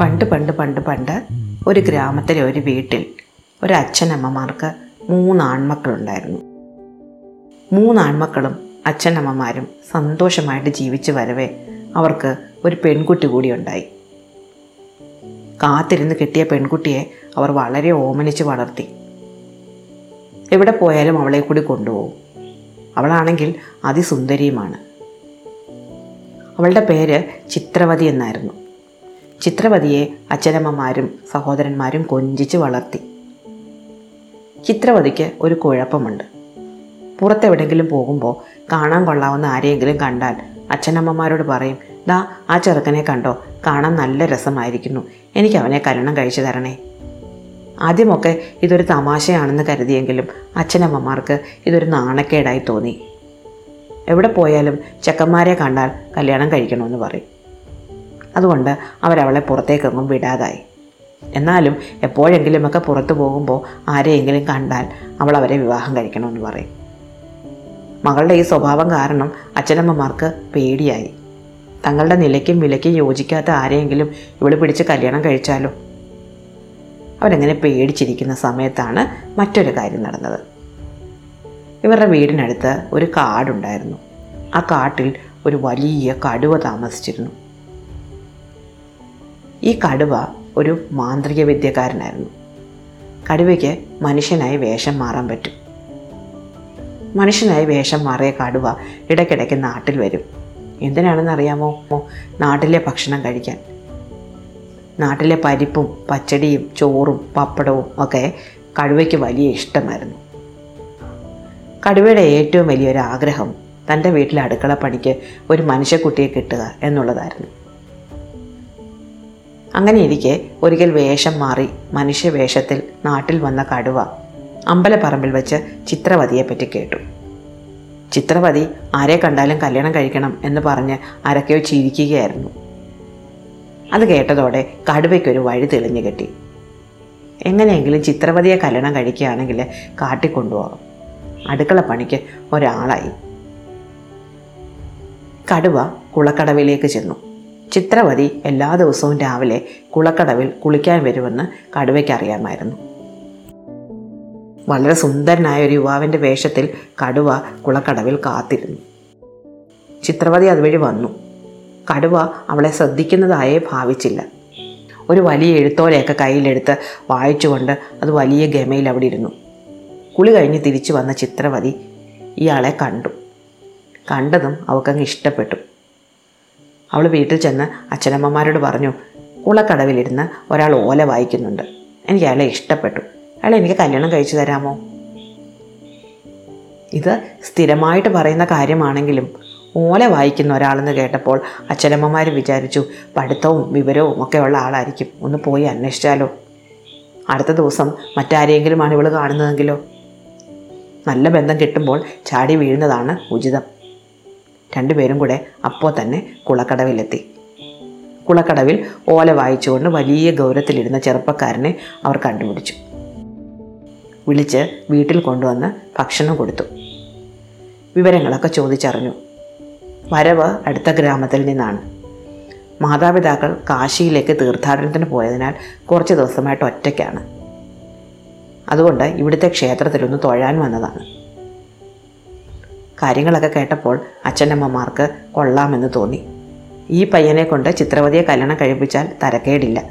പണ്ട് പണ്ട് പണ്ട് പണ്ട് ഒരു ഗ്രാമത്തിലെ ഒരു വീട്ടിൽ ഒരു അച്ഛനമ്മമാർക്ക് മൂന്ന് ആൺമക്കളുണ്ടായിരുന്നു മൂന്ന് ആൺമക്കളും അച്ഛനമ്മമാരും സന്തോഷമായിട്ട് ജീവിച്ചു വരവേ അവർക്ക് ഒരു പെൺകുട്ടി കൂടി ഉണ്ടായി. കാത്തിരുന്ന് കിട്ടിയ പെൺകുട്ടിയെ അവർ വളരെ ഓമനിച്ച് വളർത്തി. എവിടെ പോയാലും അവളെ കൂടി കൊണ്ടുപോകും. അവളാണെങ്കിൽ അതിസുന്ദരിയുമാണ്. അവളുടെ പേര് ചിത്രവതി എന്നായിരുന്നു. ചിത്രവതിയെ അച്ഛനമ്മമാരും സഹോദരന്മാരും കൊഞ്ചിച്ച് വളർത്തി. ചിത്രവതിക്ക് ഒരു കുഴപ്പമുണ്ട്. പുറത്തെവിടെങ്കിലും പോകുമ്പോൾ കാണാൻ കൊള്ളാവുന്ന ആരെയെങ്കിലും കണ്ടാൽ അച്ഛനമ്മമാരോട് പറയും ദാ ആ ചെറുക്കനെ കണ്ടോ? കാണാൻ നല്ല രസമായിരിക്കുന്നു. എനിക്ക് അവനെ കല്യാണം കഴിച്ചു തരണേ. ആദ്യമൊക്കെ ഇതൊരു തമാശയാണെന്ന് കരുതിയെങ്കിലും അച്ഛനമ്മമാർക്ക് ഇതൊരു നാണക്കേടായി തോന്നി. എവിടെ പോയാലും ചെക്കന്മാരെ കണ്ടാൽ കല്യാണം കഴിക്കണമെന്ന് പറയും. അതുകൊണ്ട് അവരവളെ പുറത്തേക്കെങ്ങും വിടാതായി. എന്നാലും എപ്പോഴെങ്കിലുമൊക്കെ പുറത്തു പോകുമ്പോൾ ആരെയെങ്കിലും കണ്ടാൽ അവൾ അവരെ വിവാഹം കഴിക്കണമെന്ന് പറയും. മകളുടെ ഈ സ്വഭാവം കാരണം അച്ഛനമ്മമാർക്ക് പേടിയായി. തങ്ങളുടെ നിലയ്ക്കും വിലയ്ക്കും യോജിക്കാത്ത ആരെയെങ്കിലും ഇവൾ പിടിച്ച് കല്യാണം കഴിച്ചാലോ? അവരങ്ങനെ പേടിച്ചിരിക്കുന്ന സമയത്താണ് മറ്റൊരു കാര്യം നടന്നത്. ഇവരുടെ വീടിനടുത്ത് ഒരു കാടുണ്ടായിരുന്നു. ആ കാട്ടിൽ ഒരു വലിയ കടുവ താമസിച്ചിരുന്നു. ഈ കടുവ ഒരു മാന്ത്രിക വിദ്യക്കാരനായിരുന്നു. കടുവയ്ക്ക് മനുഷ്യനായി വേഷം മാറാൻ പറ്റും. മനുഷ്യനായി വേഷം മാറിയ കടുവ ഇടയ്ക്കിടയ്ക്ക് നാട്ടിൽ വരും. എന്തിനാണെന്ന് അറിയാമോ നാട്ടിലെ ഭക്ഷണം കഴിക്കാൻ. നാട്ടിലെ പരിപ്പും പച്ചടിയും ചോറും പപ്പടവും ഒക്കെ കടുവയ്ക്ക് വലിയ ഇഷ്ടമായിരുന്നു. കടുവയുടെ ഏറ്റവും വലിയൊരു ആഗ്രഹം തന്റെ വീട്ടിലെ അടുക്കള പണിക്ക് ഒരു മനുഷ്യക്കുട്ടിയെ കിട്ടുക എന്നുള്ളതായിരുന്നു. അങ്ങനെ ഇരിക്കെ ഒരിക്കൽ വേഷം മാറി മനുഷ്യവേഷത്തിൽ നാട്ടിൽ വന്ന കടുവ അമ്പലപ്പറമ്പിൽ വെച്ച് ചിത്രവതിയെപ്പറ്റി കേട്ടു. ചിത്രവതി ആരെ കണ്ടാലും കല്യാണം കഴിക്കണം എന്ന് പറഞ്ഞ് ആരൊക്കെയോ ചിരിക്കുകയായിരുന്നു. അത് കേട്ടതോടെ കടുവയ്ക്കൊരു വഴി തെളിഞ്ഞു കിട്ടി. എങ്ങനെയെങ്കിലും ചിത്രവതിയെ കല്യാണം കഴിക്കുകയാണെങ്കിൽ കാട്ടിക്കൊണ്ടുപോകാം. അടുക്കള പണിക്ക് ഒരാളായി. കടുവ കുളക്കടവിലേക്ക് ചെന്നു. ചിത്രവതി എല്ലാ ദിവസവും രാവിലെ കുളക്കടവിൽ കുളിക്കാൻ വരുമെന്ന് കടുവയ്ക്ക് അറിയാമായിരുന്നു. വളരെ സുന്ദരനായ ഒരു യുവാവിന്റെ വേഷത്തിൽ കടുവ കുളക്കടവിൽ കാത്തിരുന്നു. ചിത്രവതി അതുവഴി വന്നു. കടുവ അവളെ ശ്രദ്ധിക്കുന്നതായേ ഭാവിച്ചില്ല. ഒരു വലിയ എഴുത്തോലയൊക്കെ കയ്യിലെടുത്ത് വായിച്ചുകൊണ്ട് അത് വലിയ ഗമയിൽ അവിടെ ഇരുന്നു. കുളി കഴിഞ്ഞ് തിരിച്ചു വന്ന ചിത്രവതി ഇയാളെ കണ്ടു. കണ്ടതും അവൾക്കങ്ങ് ഇഷ്ടപ്പെട്ടു. അവൾ വീട്ടിൽ ചെന്ന് അച്ഛനമ്മമാരോട് പറഞ്ഞു കുളക്കടവിലിരുന്ന് ഒരാൾ ഓല വായിക്കുന്നുണ്ട്. എനിക്ക് അയാളെ ഇഷ്ടപ്പെട്ടു. അയാളെ എനിക്ക് കല്യാണം കഴിച്ചു തരാമോ? ഇത് സ്ഥിരമായിട്ട് പറയുന്ന കാര്യമാണെങ്കിലും ഓല വായിക്കുന്ന ഒരാളെന്ന് കേട്ടപ്പോൾ അച്ഛനമ്മമാർ വിചാരിച്ചു പഠിത്തവും വിവരവും ഒക്കെ ഉള്ള ആളായിരിക്കും. ഒന്ന് പോയി അന്വേഷിച്ചാലോ? അടുത്ത ദിവസം മറ്റാരെയെങ്കിലുമാണ് ഇവൾ കാണുന്നതെങ്കിലോ? നല്ല ബന്ധം കിട്ടുമ്പോൾ ചാടി വീഴുന്നതാണ് ഉചിതം. രണ്ടുപേരും കൂടെ അപ്പോൾ തന്നെ കുളക്കടവിലെത്തി. കുളക്കടവിൽ ഓല വായിച്ചുകൊണ്ട് വലിയ ഗൗരവത്തിലിരുന്ന ചെറുപ്പക്കാരനെ അവർ കണ്ടുപിടിച്ചു. വിളിച്ച് വീട്ടിൽ കൊണ്ടുവന്ന് ഭക്ഷണം കൊടുത്തു. വിവരങ്ങളൊക്കെ ചോദിച്ചറിഞ്ഞു. വരവ് അടുത്ത ഗ്രാമത്തിൽ നിന്നാണ്. മാതാപിതാക്കൾ കാശിയിലേക്ക് തീർത്ഥാടനത്തിന് പോയതിനാൽ കുറച്ച് ദിവസമായിട്ട് ഒറ്റയ്ക്കാണ്. അതുകൊണ്ട് ഇവിടുത്തെ ക്ഷേത്രത്തിലൊന്ന് തൊഴാൻ വന്നതാണ്. കാര്യങ്ങളൊക്കെ കേട്ടപ്പോൾ അച്ഛനമ്മമാർക്ക് കൊള്ളാമെന്ന് തോന്നി. ഈ പയ്യനെ കൊണ്ട് ചിത്രവതിയെ കല്യാണം കഴിപ്പിച്ചാൽ തരക്കേടില്ല.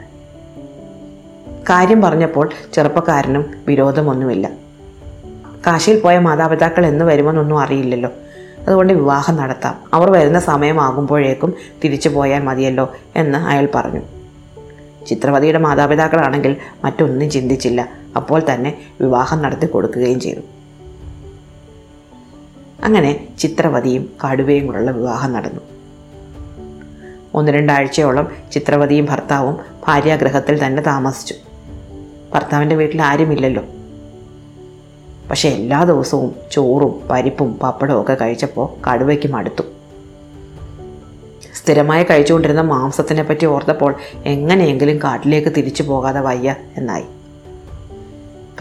കാര്യം പറഞ്ഞപ്പോൾ ചെറുപ്പക്കാരനും വിരോധമൊന്നുമില്ല. കാശിയിൽ പോയ മാതാപിതാക്കൾ എന്ന് വരുമെന്നൊന്നും അറിയില്ലല്ലോ. അതുകൊണ്ട് വിവാഹം നടത്താം. അവർ വരുന്ന സമയമാകുമ്പോഴേക്കും തിരിച്ചു പോയാൽ മതിയല്ലോ എന്ന് അയാൾ പറഞ്ഞു. ചിത്രവതിയുടെ മാതാപിതാക്കളാണെങ്കിൽ മറ്റൊന്നും ചിന്തിച്ചില്ല. അപ്പോൾ തന്നെ വിവാഹം നടത്തി കൊടുക്കുകയും ചെയ്തു. അങ്ങനെ ചിത്രവതിയും കടുവയും കൂടെയുള്ള വിവാഹം നടന്നു. ഒന്ന് രണ്ടാഴ്ചയോളം ചിത്രവതിയും ഭർത്താവും ഭാര്യാഗ്രഹത്തിൽ തന്നെ താമസിച്ചു. ഭർത്താവിന്റെ വീട്ടിൽ ആരുമില്ലല്ലോ. പക്ഷേ എല്ലാ ദിവസവും ചോറും പരിപ്പും പപ്പടവും ഒക്കെ കഴിച്ചപ്പോൾ കടുവയ്ക്ക് മടുത്തു സ്ഥിരമായി കഴിച്ചുകൊണ്ടിരുന്ന മാംസത്തിനെ പറ്റി ഓർത്തപ്പോൾ എങ്ങനെയെങ്കിലും കാട്ടിലേക്ക് തിരിച്ചു പോകാതെ വയ്യ എന്നായി.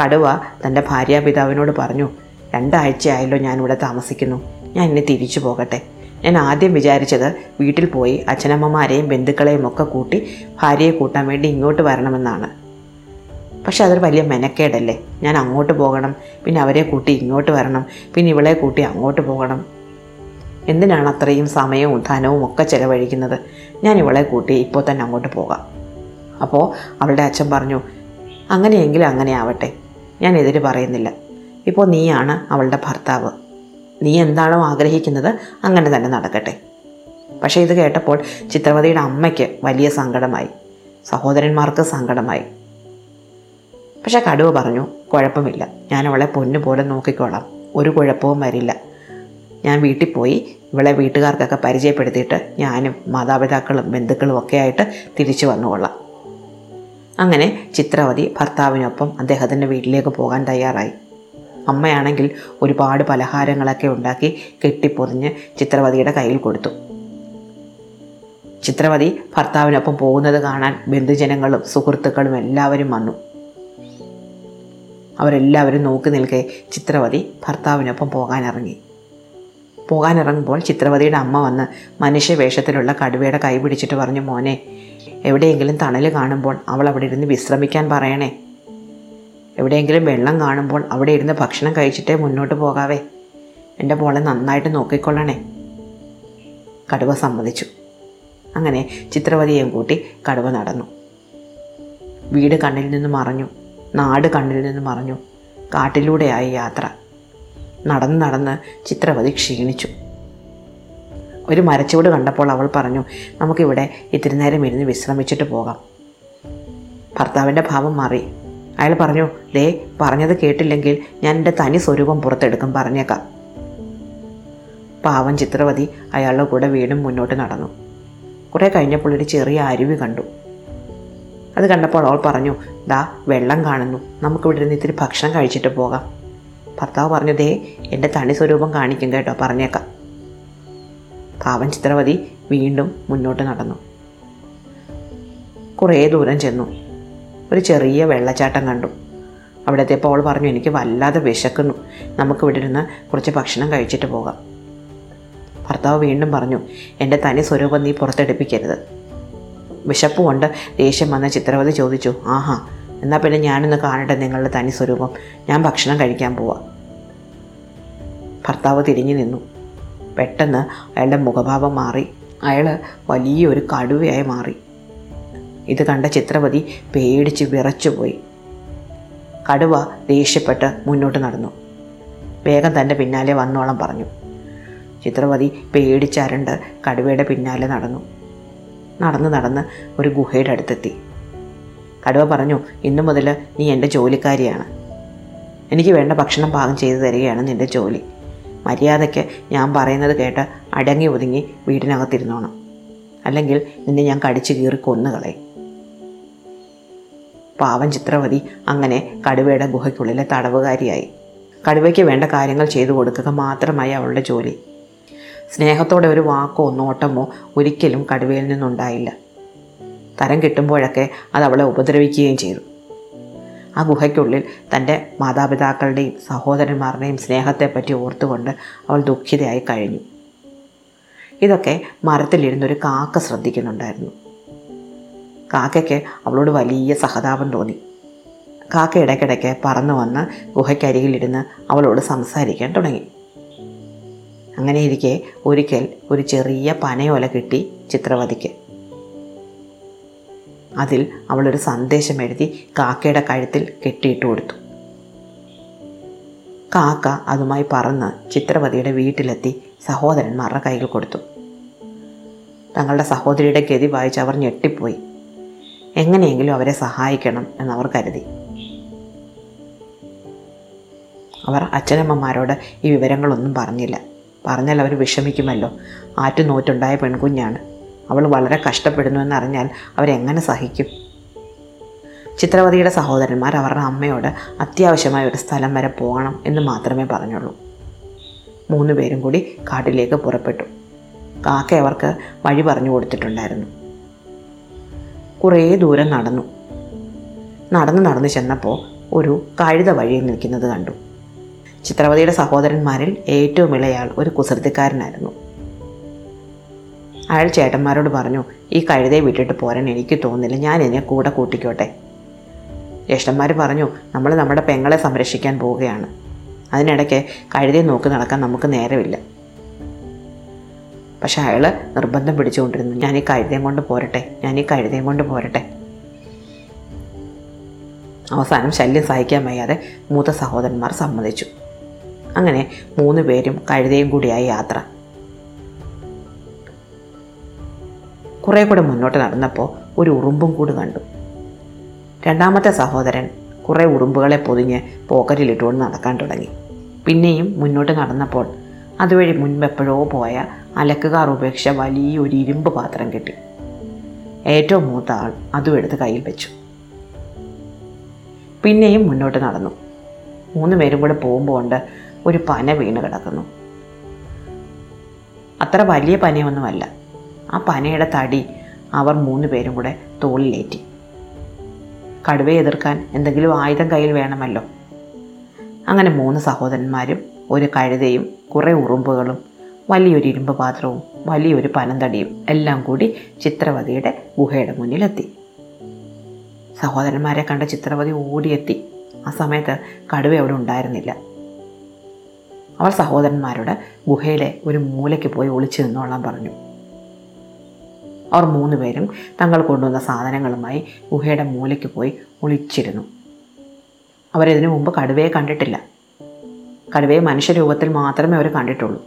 കടുവ തന്റെ ഭാര്യാപിതാവിനോട് പറഞ്ഞു രണ്ടാഴ്ചയായല്ലോ ഞാനിവിടെ താമസിക്കുന്നു. ഞാൻ ഇനി തിരിച്ചു പോകട്ടെ. ഞാൻ ആദ്യം വിചാരിച്ചത് വീട്ടിൽ പോയി അച്ഛനമ്മമാരെയും ബന്ധുക്കളെയും ഒക്കെ കൂട്ടി ഭാര്യയെ കൂട്ടാൻ വേണ്ടി ഇങ്ങോട്ട് വരണമെന്നാണ്. പക്ഷെ അതൊരു വലിയ മെനക്കേടല്ലേ. ഞാൻ അങ്ങോട്ട് പോകണം പിന്നെ അവരെ കൂട്ടി ഇങ്ങോട്ട് വരണം പിന്നെ ഇവളെ കൂട്ടി അങ്ങോട്ട് പോകണം. എന്തിനാണ് അത്രയും സമയവും ധനവും ഒക്കെ ചിലവഴിക്കുന്നത്? ഞാൻ ഇവളെ കൂട്ടി ഇപ്പോൾ തന്നെ അങ്ങോട്ട് പോകാം. അപ്പോൾ അവളുടെ അച്ഛൻ പറഞ്ഞു അങ്ങനെയെങ്കിലും അങ്ങനെ ആവട്ടെ. ഞാൻ എതിര് പറയുന്നില്ല. ഇപ്പോൾ നീയാണ് അവളുടെ ഭർത്താവ്. നീ എന്താണോ ആഗ്രഹിക്കുന്നത് അങ്ങനെ തന്നെ നടക്കട്ടെ. പക്ഷേ ഇത് കേട്ടപ്പോൾ ചിത്രവതിയുടെ അമ്മയ്ക്ക് വലിയ സങ്കടമായി. സഹോദരന്മാർക്ക് സങ്കടമായി. പക്ഷേ കടുവ പറഞ്ഞു കുഴപ്പമില്ല. ഞാൻ അവളെ പൊന്നു പോലെ നോക്കിക്കോളാം. ഒരു കുഴപ്പവും വരില്ല. ഞാൻ വീട്ടിൽ പോയി ഇവളെ വീട്ടുകാർക്കൊക്കെ പരിചയപ്പെടുത്തിയിട്ട് ഞാനും മാതാപിതാക്കളും ബന്ധുക്കളും ഒക്കെ ആയിട്ട് തിരിച്ചു വന്നുകൊള്ളാം. അങ്ങനെ ചിത്രവതി ഭർത്താവിനൊപ്പം അദ്ദേഹത്തിന്റെ വീട്ടിലേക്ക് പോകാൻ തയ്യാറായി. അമ്മയാണെങ്കിൽ ഒരുപാട് പലഹാരങ്ങളൊക്കെ ഉണ്ടാക്കി കെട്ടിപ്പൊതിഞ്ഞ് ചിത്രവതിയുടെ കയ്യിൽ കൊടുത്തു. ചിത്രവതി ഭർത്താവിനൊപ്പം പോകുന്നത് കാണാൻ ബന്ധുജനങ്ങളും സുഹൃത്തുക്കളും എല്ലാവരും വന്നു. അവരെല്ലാവരും നോക്കി നിൽക്കെ ചിത്രവതി ഭർത്താവിനൊപ്പം പോകാനിറങ്ങി. പോകാനിറങ്ങുമ്പോൾ ചിത്രവതിയുടെ അമ്മ വന്ന് മനുഷ്യവേഷത്തിലുള്ള കടുവയുടെ കൈ പിടിച്ചിട്ട് പറഞ്ഞു മോനെ എവിടെയെങ്കിലും തണൽ കാണുമ്പോൾ അവൾ അവിടെ ഇരുന്ന് വിശ്രമിക്കാൻ പറയണേ. എവിടെയെങ്കിലും വെള്ളം കാണുമ്പോൾ അവിടെ ഇരുന്ന് ഭക്ഷണം കഴിച്ചിട്ടേ മുന്നോട്ട് പോകാവേ. എന്റെ മോളെ നന്നായിട്ട് നോക്കിക്കൊള്ളണേ. കടുവ സമ്മതിച്ചു. അങ്ങനെ ചിത്രവതിയെയും കൂട്ടി കടുവ നടന്നു. വീട് കണ്ണിൽ നിന്ന് മറഞ്ഞു നാട് കണ്ണിൽ നിന്ന് മറഞ്ഞു കാട്ടിലൂടെയായി യാത്ര. നടന്ന് നടന്ന് ചിത്രവതി ക്ഷീണിച്ചു. ഒരു മരച്ചുവട് കണ്ടപ്പോൾ അവൾ പറഞ്ഞു നമുക്കിവിടെ ഇത്തിരി നേരം ഇരുന്ന് വിശ്രമിച്ചിട്ട് പോകാം. ഭർത്താവിന്റെ ഭാവം മാറി. അയാൾ പറഞ്ഞു ദേ പറഞ്ഞത് കേട്ടില്ലെങ്കിൽ ഞാൻ എന്റെ തനി സ്വരൂപം പുറത്തെടുക്കും പറഞ്ഞേക്കാം. പാവം ചിത്രവതി അയാളുടെ കൂടെ വീണ്ടും മുന്നോട്ട് നടന്നു. കുറേ കഴിഞ്ഞപ്പോൾ ഒരു ചെറിയ അരുവി കണ്ടു. അത് കണ്ടപ്പോൾ അവൾ പറഞ്ഞു ദാ വെള്ളം കാണുന്നു. നമുക്കിവിടെ ഇരുന്ന് ഇത്തിരി ഭക്ഷണം കഴിച്ചിട്ട് പോകാം. ഭർത്താവ് പറഞ്ഞു ദേ എന്റെ തണി സ്വരൂപം കാണിക്കും കേട്ടോ പറഞ്ഞേക്കാം. പാവൻ ചിത്രവതി വീണ്ടും മുന്നോട്ട് നടന്നു. കുറേ ദൂരം ചെന്നു. ഒരു ചെറിയ വെള്ളച്ചാട്ടം കണ്ടു. അവിടത്തെ എത്തിയപ്പോൾ അവൾ പറഞ്ഞു എനിക്ക് വല്ലാതെ വിശക്കുന്നു. നമുക്ക് ഇവിടെ ഇരുന്ന് കുറച്ച് ഭക്ഷണം കഴിച്ചിട്ട് പോകാം. ഭർത്താവ് വീണ്ടും പറഞ്ഞു എന്റെ തനി സ്വരൂപം നീ പുറത്തെടുപ്പിക്കരുത്. വിശപ്പ് കൊണ്ട് ദേഷ്യം വന്ന ചിത്രവതി ചോദിച്ചു ആഹാ എന്നാൽ പിന്നെ ഞാനൊന്ന് കാണട്ടെ നിങ്ങളുടെ തനി സ്വരൂപം. ഞാൻ ഭക്ഷണം കഴിക്കാൻ പോവാം. ഭർത്താവ് തിരിഞ്ഞു നിന്നു. പെട്ടെന്ന് അയാളുടെ മുഖഭാവം മാറി. അയാൾ വലിയൊരു കടുവയായി മാറി. ഇത് കണ്ട ചിത്രപതി പേടിച്ച് വിറച്ചുപോയി കടുവ ദേഷ്യപ്പെട്ട് മുന്നോട്ട് നടന്നു. വേഗം തന്റെ പിന്നാലെ വന്നോളം പറഞ്ഞു. ചിത്രപതി പേടിച്ചരണ്ട് കടുവയുടെ പിന്നാലെ നടന്നു. നടന്ന് നടന്ന് ഒരു ഗുഹയുടെ അടുത്തെത്തി. കടുവ പറഞ്ഞു ഇന്നു മുതൽ നീ എന്റെ ജോലിക്കാരിയാണ്. എനിക്ക് വേണ്ട ഭക്ഷണം പാകം ചെയ്തു തരികയാണ് നിന്റെ ജോലി. മര്യാദയ്ക്ക് ഞാൻ പറയുന്നത് കേട്ട് അടങ്ങി ഒതുങ്ങി വീടിനകത്തിരുന്നോണം. അല്ലെങ്കിൽ നിന്നെ ഞാൻ കടിച്ചു കീറി കൊന്നുകളയും പാവം ചിത്രവതി അങ്ങനെ കടുവയുടെ ഗുഹയ്ക്കുള്ളിലെ തടവുകാരിയായി. കടുവയ്ക്ക് വേണ്ട കാര്യങ്ങൾ ചെയ്തു കൊടുക്കുക മാത്രമായി അവളുടെ ജോലി. സ്നേഹത്തോടെ ഒരു വാക്കോ നോട്ടമോ ഒരിക്കലും കടുവയിൽ നിന്നുണ്ടായില്ല. തരം കിട്ടുമ്പോഴൊക്കെ അത് അവളെ ഉപദ്രവിക്കുകയും ചെയ്തു. ആ ഗുഹയ്ക്കുള്ളിൽ തന്റെ മാതാപിതാക്കളുടെയും സഹോദരന്മാരുടെയും സ്നേഹത്തെപ്പറ്റി ഓർത്തുകൊണ്ട് അവൾ ദുഃഖിതയായി കഴിഞ്ഞു. ഇതൊക്കെ മരത്തിലിരുന്നൊരു കാക്ക ശ്രദ്ധിക്കുന്നുണ്ടായിരുന്നു. കാക്കയ്ക്ക് അവളോട് വലിയ സഹതാപം തോന്നി. കാക്ക ഇടയ്ക്കിടയ്ക്ക് പറന്നു വന്ന് ഗുഹയ്ക്കരികിലിരുന്ന് അവളോട് സംസാരിക്കാൻ തുടങ്ങി. അങ്ങനെയിരിക്കെ ഒരിക്കൽ ഒരു ചെറിയ പനയോല കിട്ടി ചിത്രവതിക്ക്. അതിൽ അവളൊരു സന്ദേശം എഴുതി കാക്കയുടെ കഴുത്തിൽ കെട്ടിയിട്ട് കൊടുത്തു. കാക്ക അതുമായി പറന്ന് ചിത്രവതിയുടെ വീട്ടിലെത്തി സഹോദരന്മാരുടെ കൈകൾ കൊടുത്തു. തങ്ങളുടെ സഹോദരിയുടെ ഗതി വായിച്ച് അവർ ഞെട്ടിപ്പോയി. എങ്ങനെയെങ്കിലും അവരെ സഹായിക്കണം എന്നവർ കരുതി. അവർ അച്ഛനമ്മമാരോട് ഈ വിവരങ്ങളൊന്നും പറഞ്ഞില്ല. പറഞ്ഞാൽ അവർ വിഷമിക്കുമല്ലോ. ആറ്റുനോറ്റുണ്ടായ പെൺകുഞ്ഞാണ്. അവൾ വളരെ കഷ്ടപ്പെടുന്നു എന്നറിഞ്ഞാൽ അവരെങ്ങനെ സഹിക്കും? ചിത്രവതിയുടെ സഹോദരന്മാർ അവരുടെ അമ്മയോട് അത്യാവശ്യമായ ഒരു സ്ഥലം വരെ പോകണം എന്ന് മാത്രമേ പറഞ്ഞുള്ളൂ. മൂന്ന് പേരും കൂടി കാട്ടിലേക്ക് പുറപ്പെട്ടു. കാക്ക അവർക്ക് വഴി പറഞ്ഞു കൊടുത്തിട്ടുണ്ടായിരുന്നു. കുറേ ദൂരം നടന്നു. നടന്ന് നടന്ന് ചെന്നപ്പോൾ ഒരു കഴുത വഴിയിൽ നിൽക്കുന്നത് കണ്ടു. ചിത്രവതിയുടെ സഹോദരന്മാരിൽ ഏറ്റവും ഇളയാൾ ഒരു കുസൃതിക്കാരനായിരുന്നു. അയാൾ ചേട്ടന്മാരോട് പറഞ്ഞു ഈ കഴുതയെ വിട്ടിട്ട് പോരാൻ എനിക്ക് തോന്നുന്നില്ല. ഞാൻ എന്നെ കൂടെ കൂട്ടിക്കോട്ടെ. ജ്യേഷ്ഠന്മാർ പറഞ്ഞു നമ്മൾ നമ്മുടെ പെങ്ങളെ സംരക്ഷിക്കാൻ പോവുകയാണ്. അതിനിടയ്ക്ക് കഴുതയെ നോക്കി നടക്കാൻ നമുക്ക് നേരമില്ല. പക്ഷെ അയാൾ നിർബന്ധം പിടിച്ചുകൊണ്ടിരുന്നു ഞാൻ ഈ കഴുതയും കൊണ്ട് പോരട്ടെ. ഞാൻ ഈ കഴുതയും കൊണ്ട് പോരട്ടെ. അവസാനം ശല്യം സഹിക്കാൻ വയ്യാതെ മൂത്ത സഹോദരന്മാർ സമ്മതിച്ചു. അങ്ങനെ മൂന്ന് പേരും കഴുതയും കൂടിയായി യാത്ര. കുറേ കൂടെ മുന്നോട്ട് നടന്നപ്പോൾ ഒരു ഉറുമ്പും കൂട് കണ്ടു. രണ്ടാമത്തെ സഹോദരൻ കുറേ ഉറുമ്പുകളെ പൊതിഞ്ഞ് പോക്കറ്റിലിട്ടുകൊണ്ട് നടക്കാൻ തുടങ്ങി. പിന്നെയും മുന്നോട്ട് നടന്നപ്പോൾ അതുവഴി മുൻപെപ്പോഴോ പോയ അലക്കുകാർ ഉപേക്ഷിച്ച വലിയൊരു ഇരുമ്പ് പാത്രം കിട്ടി. ഏറ്റവും മൂത്ത ആൾ അതും എടുത്ത് കയ്യിൽ വെച്ചു. പിന്നെയും മുന്നോട്ട് നടന്നു. മൂന്ന് പേരും കൂടെ പോകുമ്പോൾ കൊണ്ട് ഒരു പന വീണ് കിടക്കുന്നു. അത്ര വലിയ പനയൊന്നുമല്ല. ആ പനയുടെ തടി അവർ മൂന്ന് പേരും കൂടെ തോളിലേറ്റി. കടുവയെ എതിർക്കാൻ എന്തെങ്കിലും ആയുധം കയ്യിൽ വേണമല്ലോ. അങ്ങനെ മൂന്ന് സഹോദരന്മാരും ഒരു കഴുതയും കുറേ ഉറുമ്പുകളും വലിയൊരു ഇരുമ്പ് പാത്രവും വലിയൊരു പനന്തടിയും എല്ലാം കൂടി ചിത്രവതിയുടെ ഗുഹയുടെ മുന്നിലെത്തി. സഹോദരന്മാരെ കണ്ട ചിത്രവതി ഓടിയെത്തി. ആ സമയത്ത് കടുവ അവിടെ ഉണ്ടായിരുന്നില്ല. അവൾ സഹോദരന്മാരോട് ഗുഹയിലെ ഒരു മൂലയ്ക്ക് പോയി ഒളിച്ചു നിന്നോളാൻ പറഞ്ഞു. അവർ മൂന്ന് പേരും തങ്ങൾ കൊണ്ടുവന്ന സാധനങ്ങളുമായി ഗുഹയുടെ മൂലയ്ക്ക് പോയി ഒളിച്ചിരുന്നു. അവരിതിനു മുമ്പ് കടുവയെ കണ്ടിട്ടില്ല. കടുവയെ മനുഷ്യരൂപത്തിൽ മാത്രമേ അവർ കണ്ടിട്ടുള്ളൂ.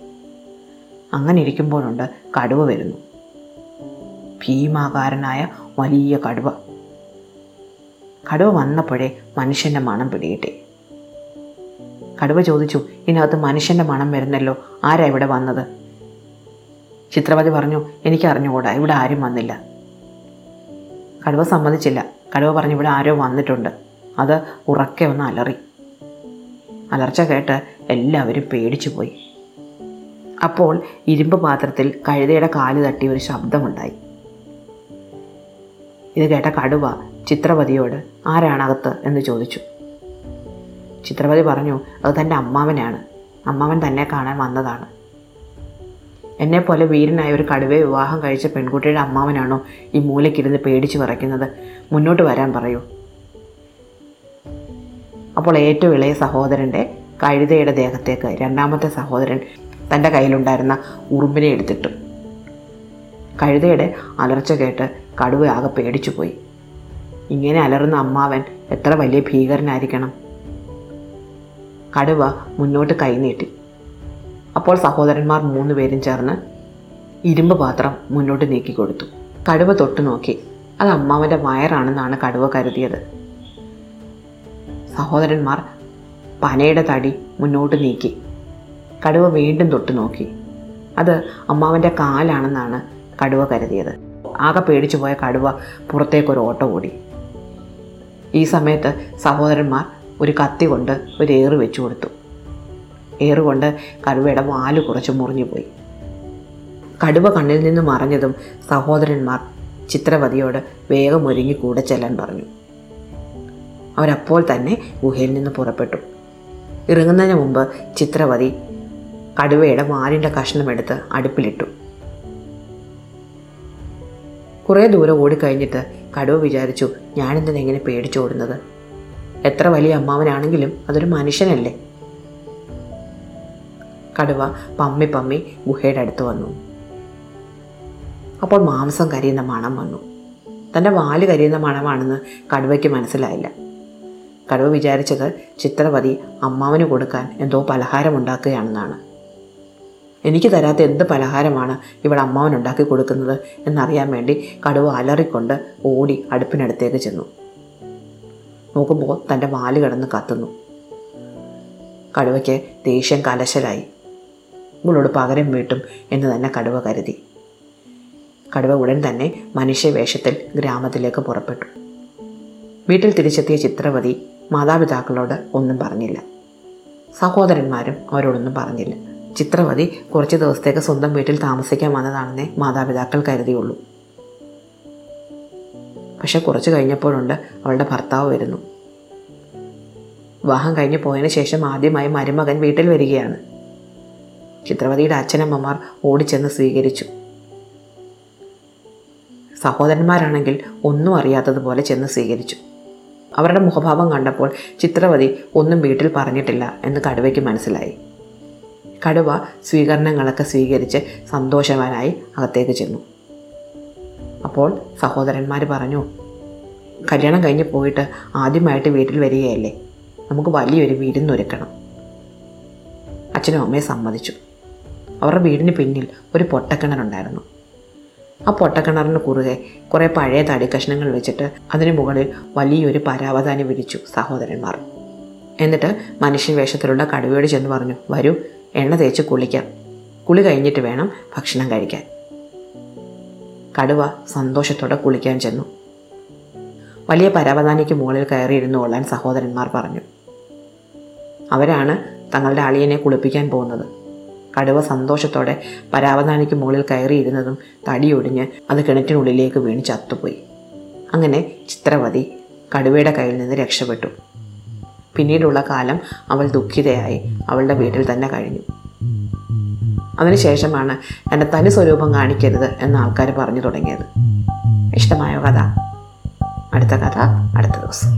അങ്ങനെ ഇരിക്കുമ്പോഴുണ്ട് കടുവ വരുന്നു. ഭീമാകാരനായ വലിയ കടുവ. കടുവ വന്നപ്പോഴേ മനുഷ്യന്റെ മണം പിടികിട്ടി. കടുവ ചോദിച്ചു ഇതിനകത്ത് മനുഷ്യന്റെ മണം വരുന്നല്ലോ. ആരാ ഇവിടെ വന്നത്? ചിത്രപതി പറഞ്ഞു എനിക്ക് അറിഞ്ഞുകൂടാ ഇവിടെ ആരും വന്നില്ല. കടുവ സമ്മതിച്ചില്ല. കടുവ പറഞ്ഞു ഇവിടെ ആരോ വന്നിട്ടുണ്ട്. അത് ഉറക്കെ ഒന്ന് അലറി. അലർച്ച കേട്ട് എല്ലാവരും പേടിച്ചു പോയി. അപ്പോൾ ഇരുമ്പ് പാത്രത്തിൽ കഴുതയുടെ കാൽ തട്ടി ഒരു ശബ്ദമുണ്ടായി. ഇത് കേട്ട കടുവ ചിത്രപതിയോട് ആരാണകത്ത്? എന്ന് ചോദിച്ചു. ചിത്രപതി പറഞ്ഞു അത് തന്റെ അമ്മാവനാണ്. അമ്മാവൻ തന്നെ കാണാൻ വന്നതാണ്. എന്നെപ്പോലെ വീരനായ ഒരു കടുവയെ വിവാഹം കഴിച്ച പെൺകുട്ടിയുടെ അമ്മാവനാണോ ഈ മൂലയ്ക്കിരുന്ന് പേടിച്ച് വിറയ്ക്കുന്നത്? മുന്നോട്ട് വരാൻ പറയൂ. അപ്പോൾ ഏറ്റവും ഇളയ സഹോദരന്റെ കഴുതയുടെ ദേഹത്തേക്ക് രണ്ടാമത്തെ സഹോദരൻ തന്റെ കയ്യിലുണ്ടായിരുന്ന ഉറുമ്പിനെ എടുത്തിട്ടു. കഴുതയുടെ അലർച്ച കേട്ട് കടുവ ആകെ പേടിച്ചു പോയി. ഇങ്ങനെ അലറുന്ന അമ്മാവൻ എത്ര വലിയ ഭീകരനായിരിക്കണം? കടുവ മുന്നോട്ട് കൈനീട്ടി അപ്പോൾ സഹോദരന്മാർ മൂന്ന് പേരും ചേർന്ന് ഇരുമ്പ് പാത്രം മുന്നോട്ട് നീക്കി കൊടുത്തു. കടുവ തൊട്ട് നോക്കി. അത് അമ്മാവന്റെ വയറാണെന്നാണ് കടുവ കരുതിയത്. സഹോദരന്മാർ പനയുടെ തടി മുന്നോട്ട് നീക്കി. കടുവ വീണ്ടും തൊട്ട് നോക്കി. അത് അമ്മാവന്റെ കാലാണെന്നാണ് കടുവ കരുതിയത്. ആകെ പേടിച്ചു പോയ കടുവ പുറത്തേക്കൊരു ഓട്ടം ഓടി. ഈ സമയത്ത് സഹോദരന്മാർ ഒരു കത്തി കൊണ്ട് ഒരു ഏറ് വെച്ചു കൊടുത്തു. ഏറുകൊണ്ട് കടുവയുടെ വാൽ കുറച്ച് മുറിഞ്ഞുപോയി കടുവ കണ്ണിൽ നിന്ന് മറഞ്ഞതും സഹോദരന്മാർ ചിത്രവതിയോട് വേഗം ഒരുങ്ങി കൂടെ ചെല്ലാൻ പറഞ്ഞു. അവരപ്പോൾ തന്നെ ഗുഹയിൽ നിന്ന് പുറപ്പെട്ടു. ഇറങ്ങുന്നതിന് മുമ്പ് ചിത്രവതി കടുവയുടെ വാലിന്റെ കഷ്ണമെടുത്ത് അടുപ്പിലിട്ടു. കുറേ ദൂരം ഓടിക്കഴിഞ്ഞിട്ട് കടുവ വിചാരിച്ചു ഞാനെന്തിനെങ്ങനെ പേടിച്ചോടുന്നത് എത്ര വലിയ അമ്മാവനാണെങ്കിലും അതൊരു മനുഷ്യനല്ലേ? കടുവ പമ്മി പമ്മി ഗുഹയുടെ അടുത്ത് വന്നു. അപ്പോൾ മാംസം കരിയുന്ന മണം വന്നു. തന്റെ വാൽ കരിയുന്ന മണമാണെന്ന് കടുവയ്ക്ക് മനസ്സിലായില്ല. കടുവ വിചാരിച്ചത് ചിത്രവതി അമ്മാവന് കൊടുക്കാൻ എന്തോ പലഹാരം ഉണ്ടാക്കുകയാണെന്നാണ്. എനിക്ക് തരാത്ത എന്ത് പലഹാരമാണ് ഇവിടെ അമ്മാവൻ ഉണ്ടാക്കി കൊടുക്കുന്നത് എന്നറിയാൻ വേണ്ടി കടുവ അലറിക്കൊണ്ട് ഓടി അടുപ്പിനടുത്തേക്ക് ചെന്നു. നോക്കുമ്പോൾ തന്റെ വാൽ കിടന്ന് കത്തുന്നു. കടുവയ്ക്ക് ദേഷ്യം കലശലായി. ഇവളോട് പകരം വീട്ടും എന്ന് തന്നെ കടുവ കരുതി. കടുവ ഉടൻ തന്നെ മനുഷ്യവേഷത്തിൽ ഗ്രാമത്തിലേക്ക് പുറപ്പെട്ടു. വീട്ടിൽ തിരിച്ചെത്തിയ ചിത്രവതി മാതാപിതാക്കളോട് ഒന്നും പറഞ്ഞില്ല. സഹോദരന്മാരും അവരോടൊന്നും പറഞ്ഞില്ല. ചിത്രവതി കുറച്ച് ദിവസത്തേക്ക് സ്വന്തം വീട്ടിൽ താമസിക്കാൻ വന്നതാണെന്നേ മാതാപിതാക്കൾ കരുതിയുള്ളൂ. പക്ഷെ കുറച്ച് കഴിഞ്ഞപ്പോഴുണ്ട് അവളുടെ ഭർത്താവ് വരുന്നു. വിവാഹം കഴിഞ്ഞ് പോയതിന് ശേഷം ആദ്യമായി മരുമകൻ വീട്ടിൽ വരികയാണ്. ചിത്രവതിയുടെ അച്ഛനമ്മമാർ ഓടിച്ചെന്ന് സ്വീകരിച്ചു. സഹോദരന്മാരാണെങ്കിൽ ഒന്നും അറിയാത്തതുപോലെ ചെന്ന് സ്വീകരിച്ചു. അവരുടെ മുഖഭാവം കണ്ടപ്പോൾ ചിത്രവതി ഒന്നും വീട്ടിൽ പറഞ്ഞിട്ടില്ല എന്ന് കടുവയ്ക്ക് മനസ്സിലായി. കടുവ സ്വീകരണങ്ങളൊക്കെ സ്വീകരിച്ച് സന്തോഷവാനായി അകത്തേക്ക് ചെന്നു. അപ്പോൾ സഹോദരന്മാർ പറഞ്ഞു കല്യാണം കഴിഞ്ഞ് പോയിട്ട് ആദ്യമായിട്ട് വീട്ടിൽ വരികയല്ലേ? നമുക്ക് വലിയൊരു വിരുന്നൊരുക്കണം അച്ഛനും അമ്മയും സമ്മതിച്ചു. അവരുടെ വീടിന് പിന്നിൽ ഒരു പൊട്ടക്കിണറുണ്ടായിരുന്നു. ആ പൊട്ടക്കിണറിന് കുറുകെ കുറേ പഴയ തടി കഷ്ണങ്ങൾ വെച്ചിട്ട് അതിന് മുകളിൽ വലിയൊരു പരാവധാനി വിരിച്ചു സഹോദരന്മാർ. എന്നിട്ട് മനുഷ്യ വേഷത്തിലുള്ള കടുവയോട് ചെന്ന് പറഞ്ഞു വരൂ എണ്ണ തേച്ച് കുളിക്കാം. കുളി കഴിഞ്ഞിട്ട് വേണം ഭക്ഷണം കഴിക്കാൻ. കടുവ സന്തോഷത്തോടെ കുളിക്കാൻ ചെന്നു. വലിയ പരാവധാനിക്ക് മുകളിൽ കയറിയിരുന്നു കൊള്ളാൻ സഹോദരന്മാർ പറഞ്ഞു. അവരാണ് തങ്ങളുടെ അളിയനെ കുളിപ്പിക്കാൻ പോകുന്നത്. കടുവ സന്തോഷത്തോടെ പരാവതാനിക്ക് മുകളിൽ കയറിയിരുന്നതും തടിയൊടിഞ്ഞ് അത് കിണറ്റിനുള്ളിലേക്ക് വീണ് ചത്തുപോയി. അങ്ങനെ ചിത്രവതി കടുവയുടെ കയ്യിൽ നിന്ന് രക്ഷപ്പെട്ടു. പിന്നീടുള്ള കാലം അവൾ ദുഃഖിതയായി. അവളുടെ വീട്ടിൽ തന്നെ കഴിഞ്ഞു. അതിനുശേഷമാണ് എന്റെ തനി സ്വരൂപം കാണിക്കരുത് എന്ന് ആൾക്കാർ പറഞ്ഞു തുടങ്ങിയത്. ഇഷ്ടമായ കഥ? അടുത്ത കഥ അടുത്ത ദിവസം.